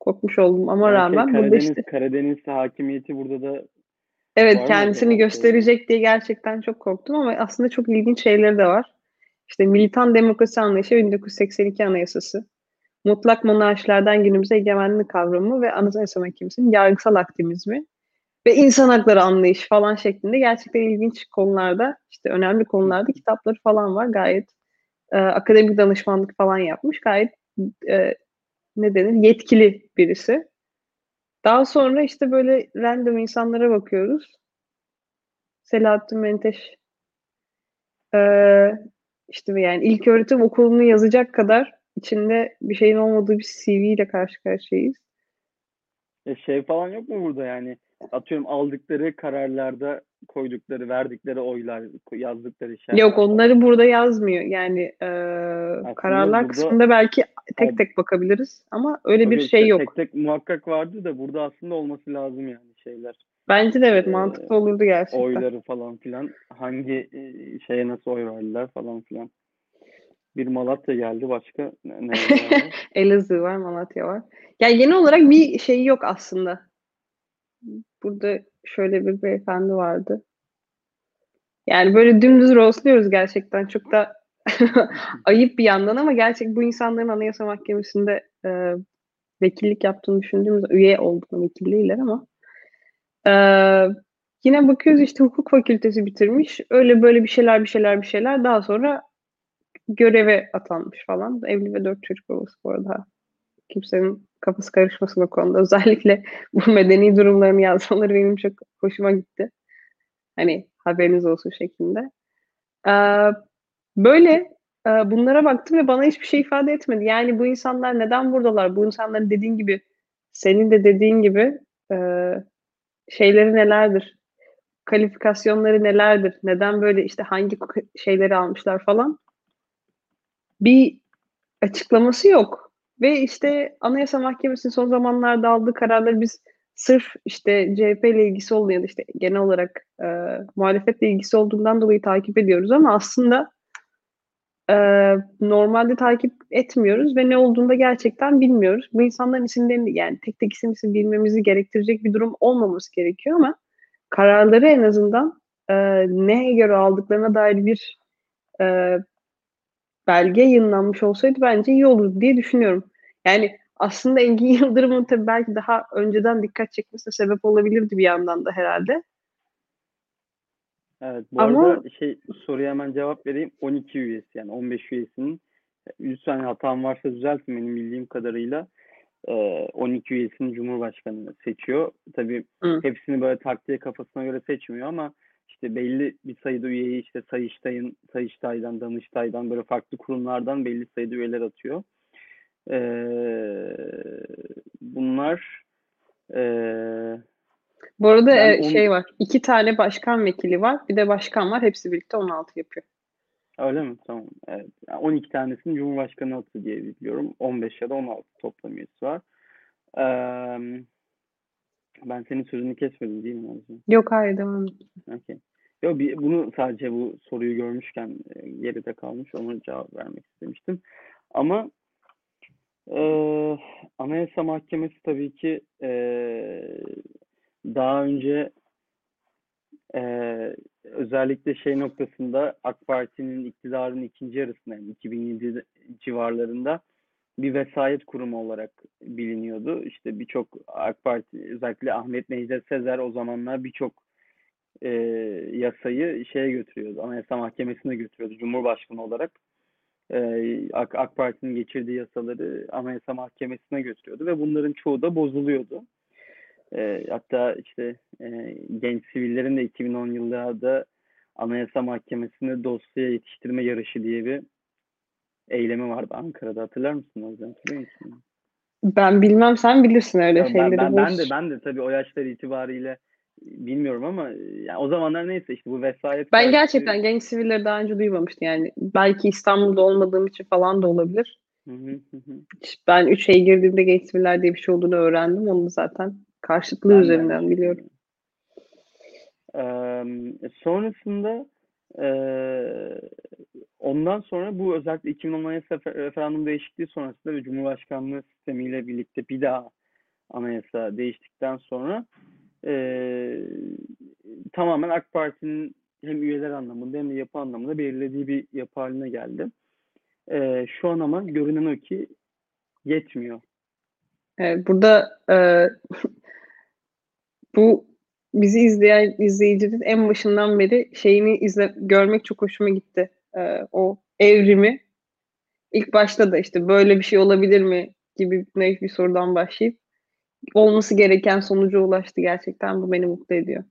S2: korkmuş oldum ama
S3: şey,
S2: rağmen burada
S3: Karadeniz,
S2: işte
S3: Karadeniz hakimiyeti burada da
S2: evet kendisini gösterecek diye gerçekten çok korktum ama aslında çok ilginç şeyleri de var. İşte militan demokrasi anlayışı 1982 Anayasası, mutlak monarşilerden günümüze egemenlik kavramı ve Anayasa Mahkemesi'nin yargısal aktivizmi ve insan hakları anlayışı falan şeklinde gerçekten ilginç konularda, işte önemli konularda kitapları falan var. Gayet e, akademik danışmanlık falan yapmış. Gayet e, ne denir? Yetkili birisi. Daha sonra işte böyle random insanlara bakıyoruz. Selahattin Menteş ee, işte yani ilk öğretim okulunu yazacak kadar içinde bir şeyin olmadığı bir CV ile karşı karşıyayız.
S3: Ya şey falan yok mu burada yani atıyorum aldıkları kararlarda koydukları, verdikleri oylar, yazdıkları şeyler.
S2: Yok onları burada yazmıyor. Yani e, kararlar
S3: burada-
S2: kısmında belki tek tek bakabiliriz ama öyle bir şey
S3: işte
S2: yok.
S3: Tek tek muhakkak vardı da burada aslında olması lazım yani şeyler.
S2: Bence de evet
S3: Ee,
S2: mantıklı olurdu gerçekten.
S3: Oyları falan filan. Hangi e, şeye nasıl oy verdiler falan filan. Bir Malatya geldi başka ne, ne?
S2: Elazığ var, Malatya var. Yani genel olarak bir şey yok aslında. Burada şöyle bir beyefendi vardı. Yani böyle dümdüz roastluyoruz gerçekten. Çok da ayıp bir yandan ama gerçek bu insanların Anayasa Mahkemesi'nde e, vekillik yaptığını düşündüğümüz üye olduğunu vekil değiller ama e, yine bakıyoruz işte hukuk fakültesi bitirmiş. Öyle böyle bir şeyler bir şeyler bir şeyler daha sonra göreve atanmış falan. Evli ve dört çocuk babası bu arada. Kimsenin kafası karışmasın o konuda. Özellikle bu medeni durumlarını yazmaları benim çok hoşuma gitti. Hani haberiniz olsun şeklinde. Ee, böyle e, bunlara baktım ve bana hiçbir şey ifade etmedi. Yani bu insanlar neden buradalar? Bu insanların dediğin gibi, senin de dediğin gibi e, şeyleri nelerdir? Kalifikasyonları nelerdir? Neden böyle işte hangi şeyleri almışlar falan? Bir açıklaması yok. Ve işte Anayasa Mahkemesi'nin son zamanlarda aldığı kararları biz sırf işte CHP ile ilgisi olduğu ya da işte genel olarak e, muhalefetle ilgisi olduğundan dolayı takip ediyoruz ama aslında e, normalde takip etmiyoruz ve ne olduğunu da gerçekten bilmiyoruz. Bu insanların isimlerini yani tek tek isim isim bilmemizi gerektirecek bir durum olmaması gerekiyor ama kararları en azından e, neye göre aldıklarına dair bir e, belge yayınlanmış olsaydı bence iyi olurdu diye düşünüyorum. Yani aslında Engin Yıldırım'ın tabii belki daha önceden dikkat çekmesine sebep olabilirdi bir yandan da herhalde.
S3: Evet bu
S2: Ama-
S3: arada şey soruya hemen cevap vereyim. 12 üyesi yani 15 üyesinin lütfen hatam varsa düzeltin benim bildiğim kadarıyla e, 12 üyesini Cumhurbaşkanı seçiyor. Tabii
S2: Hı.
S3: hepsini böyle taktiğe kafasına göre seçmiyor ama işte belli bir sayıda üyeyi işte Sayıştay'ın, Sayıştay'dan, Danıştay'dan böyle farklı kurumlardan belli sayıda üyeler atıyor. E, bunlar e,
S2: Bu arada
S3: Ben
S2: e,
S3: on-
S2: şey var. iki tane başkan vekili var. Bir de başkan var. Hepsi birlikte 16 yapıyor.
S3: Öyle mi? Tamam. Evet. Yani 12 tanesini Cumhurbaşkanı attı diye biliyorum. 15 ya da 16 toplam üyesi var. Eee, ben senin sözünü kesmedim değil mi Nazlı?
S2: Yok hayır devam et.
S3: Okey. Yo, bir, bunu sadece bu soruyu görmüşken e, geride kalmış. Ona cevap vermek istemiştim. Ama eee Anayasa Mahkemesi tabii ki eee, daha önce eee, özellikle şey noktasında AK Parti'nin iktidarın ikinci yarısında yani 2007 civarlarında bir vesayet kurumu olarak biliniyordu. İşte birçok AK Parti özellikle Ahmet Necdet Sezer o zamanlar birçok e, yasayı şeye götürüyordu. Anayasa Mahkemesi'ne götürüyordu Cumhurbaşkanı olarak. E, AK, AK Parti'nin geçirdiği yasaları Anayasa Mahkemesi'ne götürüyordu ve bunların çoğu da bozuluyordu. E, hatta işte e, genç sivillerin de 2010 yıllarda Anayasa Mahkemesi'ne dosya yetiştirme yarışı diye bir eylemi vardı Ankara'da. Hatırlar mısın Ozan? Hatırlıyor musun?
S2: Ben bilmem sen bilirsin öyle
S3: Ya
S2: şeyleri.
S3: ben, ben, ben de ben de tabii o yaşlar itibariyle bilmiyorum ama yani o zamanlar neyse işte bu vesayet
S2: Ben
S3: karşıtı-
S2: gerçekten genç sivilleri daha önce duymamıştım yani. Belki İstanbul'da olmadığım için falan da olabilir.
S3: Hı hı hı.
S2: Ben 3'e girdiğimde genç siviller diye bir şey olduğunu öğrendim. Onu zaten karşıtlığı
S3: Ben de
S2: üzerinden biliyorum.
S3: Eee, sonrasında eee, ondan sonra bu özellikle 2010 Anayasa refer- referandum değişikliği sonrasında ve Cumhurbaşkanlığı sistemiyle birlikte bir daha anayasa değiştikten sonra eee, tamamen AK Parti'nin hem üyeler anlamında hem de yapı anlamında belirlediği bir yapı haline geldi. Eee, şu an ama görünen o ki yetmiyor.
S2: Evet, burada e, bu bizi izleyen izleyicinin en başından beri şeyini izle, görmek çok hoşuma gitti. E, o evrimi ilk başta da işte böyle bir şey olabilir mi gibi naif bir sorudan başlayıp olması gereken sonuca ulaştı gerçekten. Bu beni mutlu ediyor.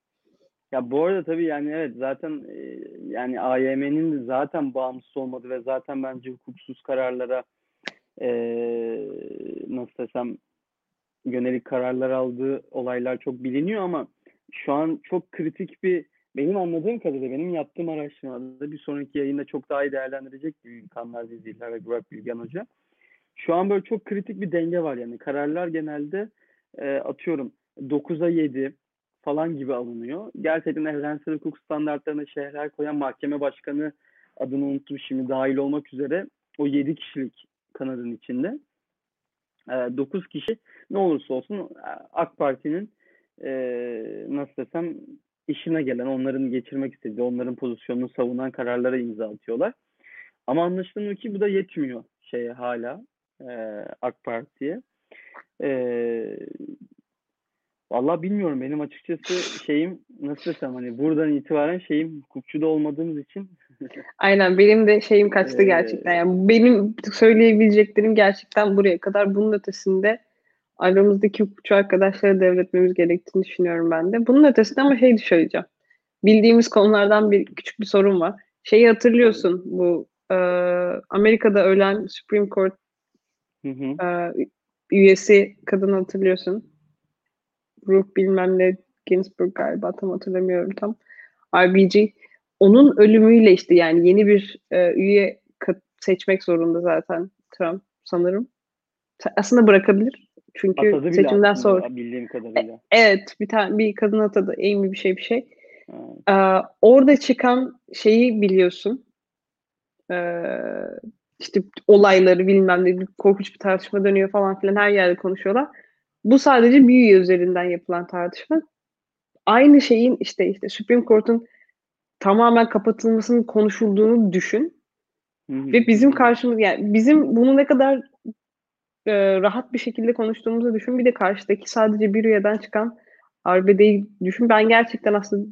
S3: Ya bu arada tabii yani evet zaten e, yani AYM'nin de zaten bağımsız olmadı ve zaten bence hukuksuz kararlara e, nasıl desem yönelik kararlar aldığı olaylar çok biliniyor ama şu an çok kritik bir benim anladığım kadarıyla benim yaptığım araştırmada bir sonraki yayında çok daha iyi değerlendirecek Kanlar Dizliler ve Burak Bilgen Hoca. Şu an böyle çok kritik bir denge var yani kararlar genelde e, atıyorum 9'a 7 falan gibi alınıyor. Gerçekten evrensel hukuk standartlarına şehirler koyan mahkeme başkanı adını unuttum şimdi dahil olmak üzere o 7 kişilik kanadın içinde. 9 kişi ne olursa olsun AK Parti'nin e, nasıl desem işine gelen, onların geçirmek istediği, onların pozisyonunu savunan kararlara imza atıyorlar. Ama anlaşılan ki bu da yetmiyor şeye hala e, AK Parti'ye. E, Vallahi bilmiyorum benim açıkçası şeyim nasıl desem hani buradan itibaren şeyim hukukçuda olmadığımız için
S2: Aynen benim de şeyim kaçtı
S3: Ee,
S2: gerçekten. Yani benim söyleyebileceklerim gerçekten buraya kadar. Bunun ötesinde aramızdaki hukukçu arkadaşları devretmemiz gerektiğini düşünüyorum ben de. Bunun ötesinde ama şey söyleyeceğim. Bildiğimiz konulardan bir küçük bir sorun var. Şeyi hatırlıyorsun bu e, Amerika'da ölen Supreme Court
S3: Hı hı.
S2: e, üyesi kadını hatırlıyorsun. Ruth bilmem ne Ginsburg galiba tam hatırlamıyorum tam. RBG. Onun ölümüyle işte yani yeni bir e, üye seçmek zorunda zaten Trump sanırım. Aslında bırakabilir. Çünkü
S3: Atadı
S2: seçimden sonra.
S3: bildiğim kadarıyla.
S2: Evet bir tane bir kadın atadı. Amy bir şey bir şey.
S3: Ha.
S2: Ee, orada çıkan şeyi biliyorsun. Ee, işte olayları bilmem ne korkunç bir tartışma dönüyor falan filan her yerde konuşuyorlar. Bu sadece bir üye üzerinden yapılan tartışma. Aynı şeyin işte işte Supreme Court'un tamamen kapatılmasının konuşulduğunu düşün. Ve bizim karşımız yani bizim bunu ne kadar e, rahat bir şekilde konuştuğumuzu düşün. Bir de karşıdaki sadece bir üyeden çıkan arbedeyi düşün. Ben gerçekten aslında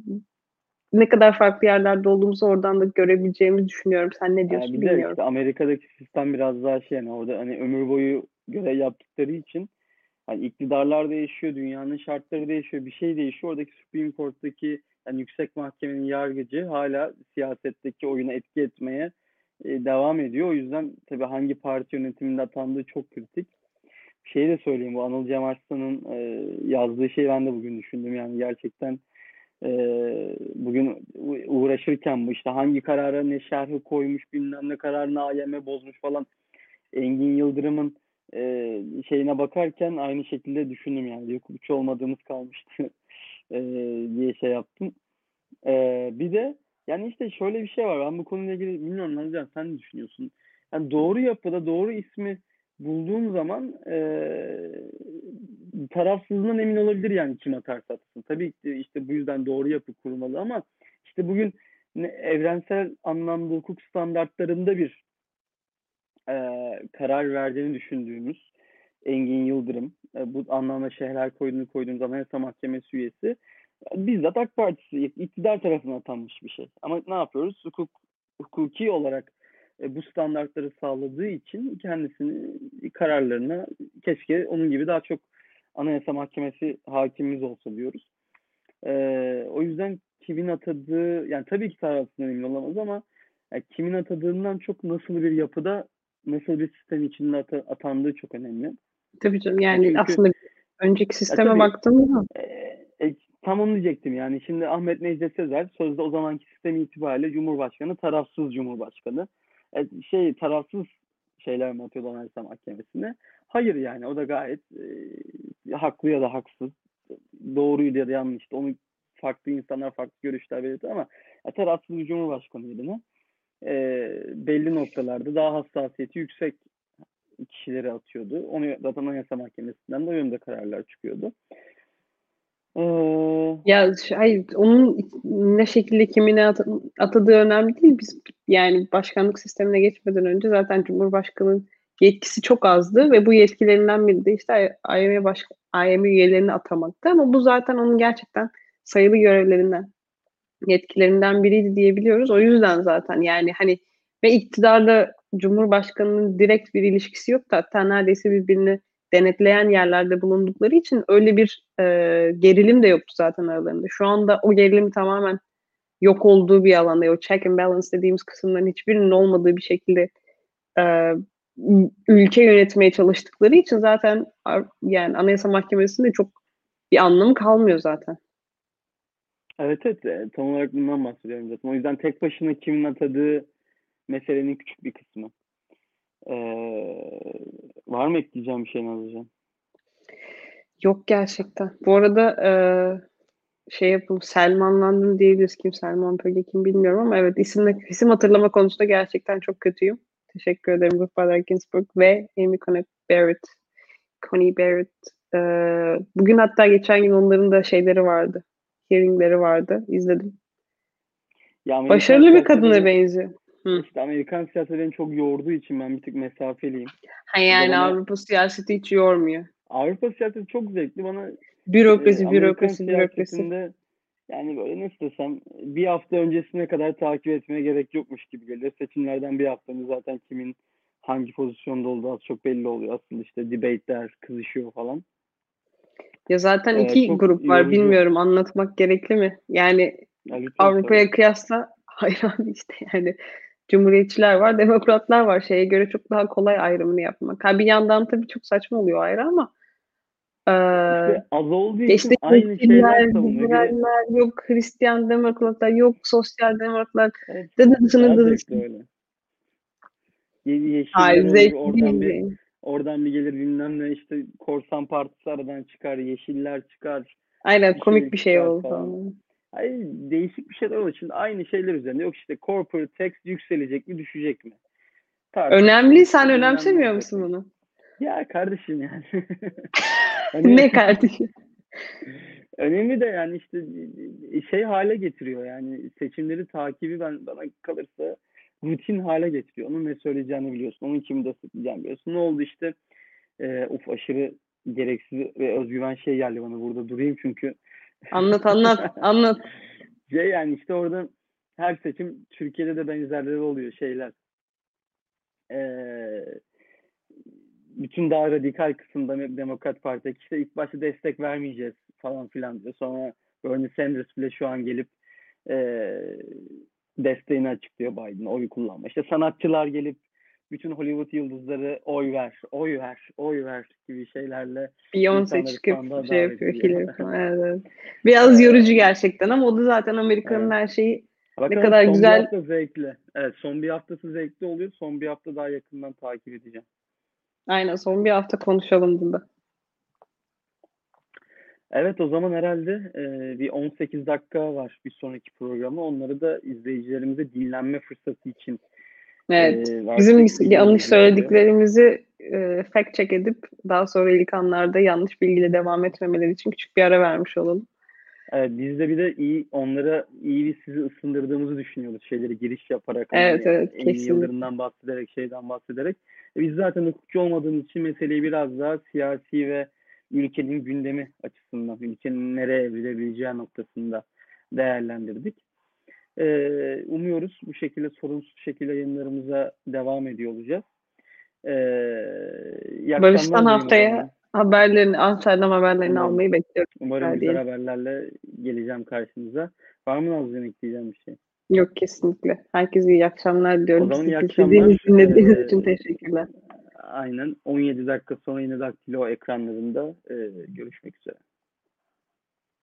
S2: ne kadar farklı yerlerde olduğumuzu oradan da görebileceğimizi düşünüyorum. Sen ne diyorsun
S3: Yani bir de
S2: bilmiyorum.
S3: işte Amerika'daki sistem biraz daha şey yani orada hani ömür boyu görev yaptıkları için hani iktidarlar değişiyor, dünyanın şartları değişiyor, bir şey değişiyor. Oradaki Supreme Court'taki yani yüksek mahkemenin yargıcı hala siyasetteki oyuna etki etmeye e, devam ediyor. O yüzden tabii hangi parti yönetiminde atandığı çok kritik. Şeyi de söyleyeyim bu Anıl Cem Arslan'ın e, yazdığı şeyi ben de bugün düşündüm. Yani gerçekten e, bugün uğraşırken bu işte hangi karara ne şerhi koymuş bilmem ne kararını AYM bozmuş falan Engin Yıldırım'ın e, şeyine bakarken aynı şekilde düşündüm yani hukukçu olmadığımız kalmıştı e, diye şey yaptım. E, bir de yani işte şöyle bir şey var. Ben bu konuyla ilgili bilmiyorum Nazcan sen ne düşünüyorsun? Yani doğru yapıda doğru ismi bulduğun zaman e, tarafsızlığından emin olabilir yani kim atarsa atsın. Tabii ki işte bu yüzden doğru yapı kurmalı ama işte bugün evrensel anlamda hukuk standartlarında bir e, karar verdiğini düşündüğümüz Engin Yıldırım, e, bu anlamda şehirler koyduğunu koyduğumuz Anayasa Mahkemesi üyesi e, bizzat AK Partisi iktidar tarafından atanmış bir şey. Ama ne yapıyoruz? Hukuk, hukuki olarak e, bu standartları sağladığı için kendisini kararlarına keşke onun gibi daha çok Anayasa Mahkemesi hakimimiz olsa diyoruz. E, o yüzden kimin atadığı yani tabii ki tarafından emin olamaz ama yani kimin atadığından çok nasıl bir yapıda nasıl bir sistem içinde ata- atandığı çok önemli.
S2: Tabii canım yani
S3: Çünkü-
S2: aslında önceki sisteme baktığımda
S3: E, e, tam onu diyecektim yani. Şimdi Ahmet Necdet Sezer sözde o zamanki sistem itibariyle Cumhurbaşkanı, tarafsız Cumhurbaşkanı. E, şey tarafsız şeyler mi atıyordu Anayasa Mahkemesi'ne? Hayır yani o da gayet e, haklı ya da haksız. Doğruydu ya da yanlıştı. Onu farklı insanlar farklı görüşler belirtti ama e, tarafsız bir Cumhurbaşkanıydı ne? E, belli noktalarda daha hassasiyeti yüksek kişileri atıyordu. Onu zaten Anayasa Mahkemesi'nden de o yönde kararlar çıkıyordu. Ee,
S2: ya hayır onun ne şekilde kimine at- atadığı önemli değil. Biz yani başkanlık sistemine geçmeden önce zaten Cumhurbaşkanı'nın yetkisi çok azdı ve bu yetkilerinden biri de işte AYM baş AYM üyelerini atamaktı ama bu zaten onun gerçekten sayılı görevlerinden yetkilerinden biriydi diyebiliyoruz. O yüzden zaten yani hani ve iktidarla Cumhurbaşkanı'nın direkt bir ilişkisi yok da hatta neredeyse birbirini denetleyen yerlerde bulundukları için öyle bir e, gerilim de yoktu zaten aralarında. Şu anda o gerilim tamamen yok olduğu bir alanda, o check and balance dediğimiz kısımların hiçbirinin olmadığı bir şekilde e, ülke yönetmeye çalıştıkları için zaten yani Anayasa Mahkemesi'nde çok bir anlamı kalmıyor zaten.
S3: Evet evet e, tam olarak bundan bahsediyorum zaten. O yüzden tek başına kimin atadığı meselenin küçük bir kısmı. Ee, var mı ekleyeceğim bir şey Nazlıcan?
S2: Yok gerçekten. Bu arada e, şey yapalım Selmanlandım diyebiliriz. Kim Selman Pöge kim bilmiyorum ama evet isim, isim hatırlama konusunda gerçekten çok kötüyüm. Teşekkür ederim Ruth Ginsburg ve Amy Coney Barrett. Coney Barrett. E, bugün hatta geçen gün onların da şeyleri vardı. Hearingleri vardı. İzledim.
S3: Ya Amerikan
S2: Başarılı bir kadına benziyor. Hı.
S3: İşte Amerikan siyaseti beni çok yorduğu için ben bir tık mesafeliyim.
S2: Ha yani
S3: bana-
S2: Avrupa siyaseti hiç yormuyor.
S3: Avrupa siyaseti çok zevkli. Bana
S2: Bürokrasi,
S3: e,
S2: bürokrasi, bürokrasi.
S3: yani böyle nasıl desem bir hafta öncesine kadar takip etmeye gerek yokmuş gibi geliyor. Seçimlerden bir hafta önce zaten kimin hangi pozisyonda olduğu az çok belli oluyor. Aslında işte debate'ler kızışıyor falan.
S2: Ya zaten
S3: Ee,
S2: iki grup var.
S3: yorucu.
S2: Bilmiyorum anlatmak gerekli mi? Yani
S3: Ya
S2: Avrupa'ya kıyasla hayır abi işte yani Cumhuriyetçiler var, demokratlar var. Şeye göre çok daha kolay ayrımını yapmak. Ha bir yandan tabii çok saçma oluyor ayrı ama eee,
S3: İşte az olduğu
S2: işte
S3: için aynı şeyler savunuyor.
S2: Yok Hristiyan demokratlar, yok sosyal demokratlar.
S3: Evet,
S2: Dıdısını
S3: daha
S2: dıdısı.
S3: zevkli öyle. Ye- Yeşiller
S2: Hayır
S3: olur,
S2: zevkli
S3: oradan bir. Oradan bir gelir bilmem ne işte korsan partisi aradan çıkar, yeşiller çıkar.
S2: Aynen
S3: bir
S2: komik bir şey oldu
S3: falan. Ay değişik bir şeyler olur. Şimdi aynı şeyler üzerinde yok işte corporate tax yükselecek mi düşecek mi? Tartışma.
S2: Önemli, sen
S3: ne
S2: önemsemiyor musun bunu?
S3: Ya kardeşim yani. Hani-
S2: Ne kardeşim?
S3: Önemli de yani işte şey hale getiriyor yani seçimleri takibi ben bana kalırsa rutin hale getiriyor. Onun ne söyleyeceğini biliyorsun. Onun kimi destekleyeceğini biliyorsun. Ne oldu işte e, uf aşırı gereksiz ve özgüven şey geldi bana burada durayım çünkü
S2: Anlat anlat anlat.
S3: Şey yani işte orada her seçim Türkiye'de de benzerleri oluyor şeyler. Ee, bütün daha radikal kısımda Demokrat Parti işte ilk başta destek vermeyeceğiz falan filan diyor. Sonra Bernie Sanders bile şu an gelip e, desteğini açıklıyor Biden oy kullanma. İşte sanatçılar gelip bütün Hollywood yıldızları oy ver, oy ver, oy ver gibi şeylerle
S2: Beyoncé çıkıp şey yapıyor falan. Evet, evet. Biraz yorucu gerçekten ama o da zaten Amerika'nın her şeyi
S3: Bakalım
S2: kadar
S3: son
S2: güzel-
S3: bir hafta zevkli. Evet son bir haftası zevkli oluyor. Son bir hafta daha yakından takip edeceğim.
S2: aynen son bir hafta konuşalım bunda.
S3: Evet o zaman herhalde e, bir 18 dakika var bir sonraki programı. Onları da izleyicilerimize dinlenme fırsatı için
S2: Evet.
S3: e,
S2: Bizim yanlış söylediklerimizi e, fact check edip daha sonra ilk anlarda yanlış bilgiyle devam etmemeleri için küçük bir ara vermiş olalım.
S3: Evet, biz de bir de iyi onlara iyi bir sizi ısındırdığımızı düşünüyoruz. Şeyleri giriş yaparak. hani
S2: Evet, evet,
S3: Emin
S2: kesinlikle.
S3: Yıldırım'dan bahsederek, şeyden bahsederek. E, Biz zaten hukukçu olmadığımız için meseleyi biraz daha siyasi ve ülkenin gündemi açısından, ülkenin nereye evrilebileceği noktasında değerlendirdik. Ee, umuyoruz bu şekilde sorunsuz şekilde yayınlarımıza devam ediyor olacağız. Ee,
S2: Barış'tan haftaya
S3: zaman.
S2: haberlerini, Amsterdam haberlerini
S3: Umarım.
S2: almayı bekliyorum.
S3: Umarım
S2: Güzel
S3: güzel haberlerle geleceğim karşınıza. Var mı Nazlı'nın ekleyeceğim bir şey?
S2: Yok kesinlikle. Herkese iyi akşamlar diliyorum.
S3: O zaman iyi akşamlar.
S2: dinlediğiniz
S3: Ee,
S2: için teşekkürler.
S3: Aynen. 17 dakika sonra yine Daktilo ekranlarında e, görüşmek üzere.